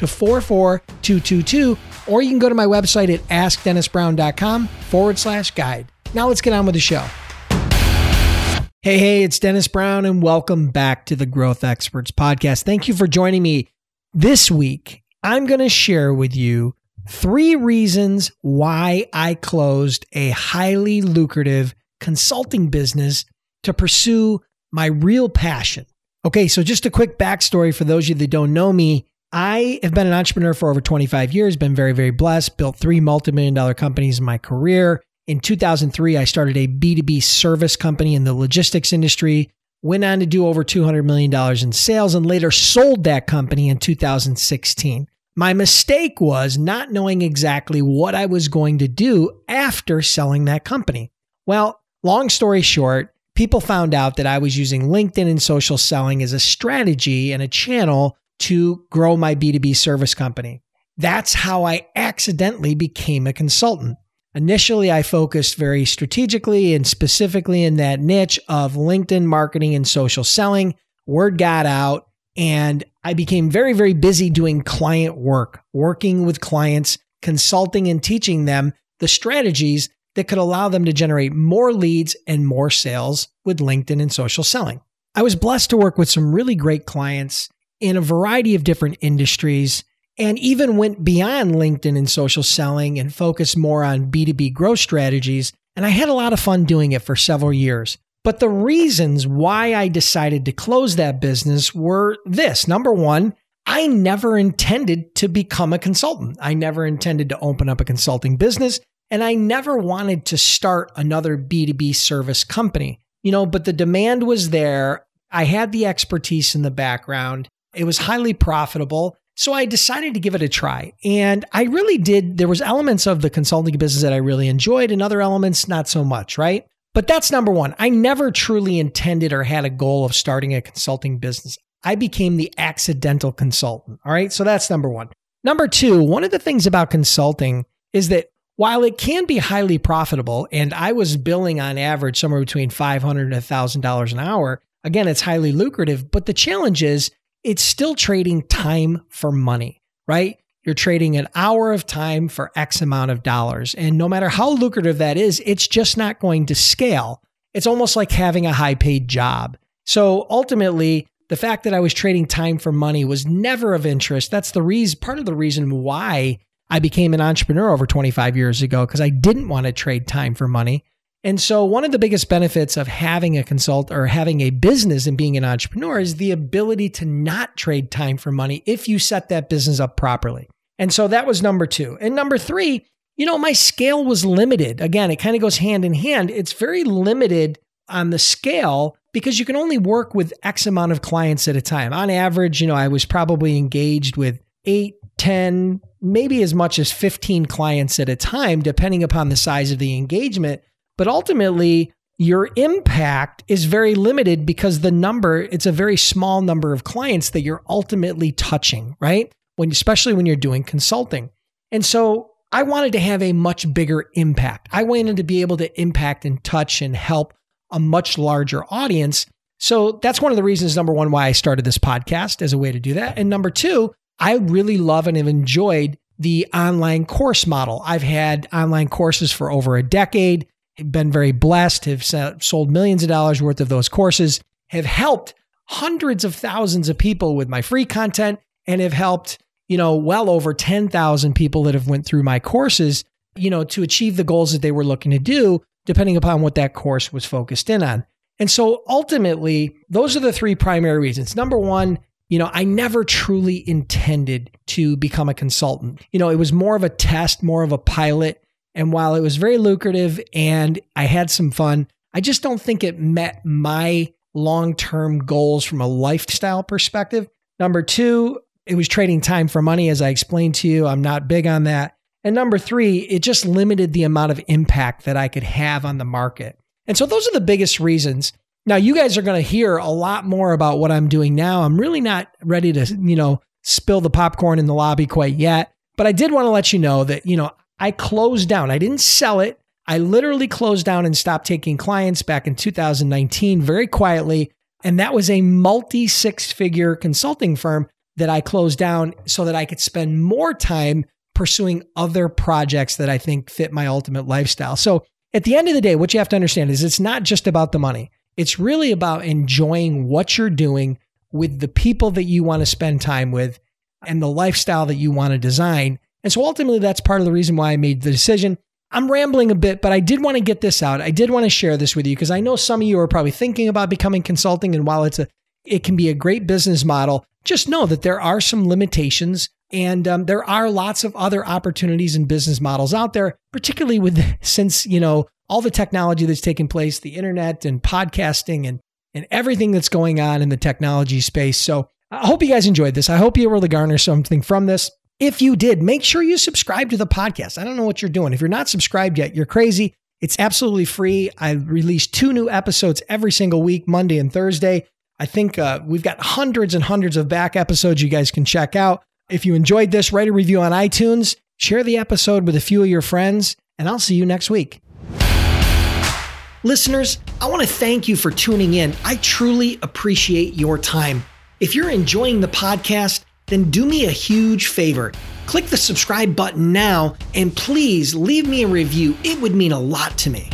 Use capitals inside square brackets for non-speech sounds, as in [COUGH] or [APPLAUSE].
to 44222, or you can go to my website at askdennisbrown.com forward slash guide. Now let's get on with the show. Hey, hey, it's Dennis Brown, and welcome back to the Growth Experts Podcast. Thank you for joining me. This week, I'm going to share with you three reasons why I closed a highly lucrative consulting business to pursue my real passion. Okay, so just a quick backstory for those of you that don't know me. I have been an entrepreneur for over 25 years, been very, very blessed, built three multi-million dollar companies in my career. In 2003, I started a B2B service company in the logistics industry, went on to do over $200 million in sales, and later sold that company in 2016. My mistake was not knowing exactly what I was going to do after selling that company. Well, long story short, people found out that I was using LinkedIn and social selling as a strategy and a channel to grow my B2B service company. That's how I accidentally became a consultant. Initially, I focused very strategically and specifically in that niche of LinkedIn marketing and social selling. Word got out, and I became very, very busy doing client work, working with clients, consulting and teaching them the strategies that could allow them to generate more leads and more sales with LinkedIn and social selling. I was blessed to work with some really great clients in a variety of different industries and even went beyond LinkedIn and social selling and focused more on B2B growth strategies. And I had a lot of fun doing it for several years. But the reasons why I decided to close that business were this number one, I never intended to become a consultant. I never intended to open up a consulting business. And I never wanted to start another B2B service company, you know, but the demand was there. I had the expertise in the background. It was highly profitable. So I decided to give it a try. And I really did. There was elements of the consulting business that I really enjoyed and other elements not so much, right? But that's number one. I never truly intended or had a goal of starting a consulting business. I became the accidental consultant. All right. So that's number one. Number two, one of the things about consulting is that while it can be highly profitable, and I was billing on average somewhere between 500 and $1,000 an hour, again, it's highly lucrative. But the challenge is it's still trading time for money, right? You're trading an hour of time for X amount of dollars. And no matter how lucrative that is, it's just not going to scale. It's almost like having a high paid job. So ultimately, the fact that I was trading time for money was never of interest. That's the reason, part of the reason why I became an entrepreneur over 25 years ago, because I didn't want to trade time for money. And so, one of the biggest benefits of having a consult or having a business and being an entrepreneur is the ability to not trade time for money if you set that business up properly. And so, that was number two. And number three, you know, my scale was limited. Again, it kind of goes hand in hand. It's very limited on the scale because you can only work with X amount of clients at a time. On average, you know, I was probably engaged with eight, 10, maybe as much as 15 clients at a time, depending upon the size of the engagement. But ultimately, your impact is very limited because the number, it's a very small number of clients that you're ultimately touching, right? When especially when you're doing consulting. And so I wanted to have a much bigger impact. I wanted to be able to impact and touch and help a much larger audience. So that's one of the reasons, number one, why I started this podcast as a way to do that. And number two, I really love and have enjoyed the online course model. I've had online courses for over a decade been very blessed, have sold millions of dollars worth of those courses, have helped hundreds of thousands of people with my free content, and have helped you know, well over 10,000 people that have went through my courses, you know, to achieve the goals that they were looking to do, depending upon what that course was focused in on. And so ultimately, those are the three primary reasons. Number one, you know, I never truly intended to become a consultant. You know, it was more of a test, more of a pilot. And while it was very lucrative and I had some fun, I just don't think it met my long term goals from a lifestyle perspective. Number two, it was trading time for money, as I explained to you. I'm not big on that. And number three, it just limited the amount of impact that I could have on the market. And so those are the biggest reasons. Now, you guys are going to hear a lot more about what I'm doing now. I'm really not ready to, you know, spill the popcorn in the lobby quite yet. But I did want to let you know that, you know, I closed down. I didn't sell it. I literally closed down and stopped taking clients back in 2019 very quietly. And that was a multi six figure consulting firm that I closed down so that I could spend more time pursuing other projects that I think fit my ultimate lifestyle. So at the end of the day, what you have to understand is it's not just about the money. It's really about enjoying what you're doing with the people that you want to spend time with and the lifestyle that you want to design. And so ultimately, that's part of the reason why I made the decision. I'm rambling a bit, but I did want to get this out. I did want to share this with you because I know some of you are probably thinking about becoming consulting. And while it's a, it can be a great business model, just know that there are some limitations and um, there are lots of other opportunities and business models out there, particularly with [LAUGHS] since, you know, all the technology that's taking place, the internet and podcasting and, and everything that's going on in the technology space. So I hope you guys enjoyed this. I hope you were able to garner something from this. If you did, make sure you subscribe to the podcast. I don't know what you're doing. If you're not subscribed yet, you're crazy. It's absolutely free. I release two new episodes every single week, Monday and Thursday. I think uh, we've got hundreds and hundreds of back episodes you guys can check out. If you enjoyed this, write a review on iTunes, share the episode with a few of your friends, and I'll see you next week. Listeners, I want to thank you for tuning in. I truly appreciate your time. If you're enjoying the podcast, then do me a huge favor. Click the subscribe button now and please leave me a review. It would mean a lot to me.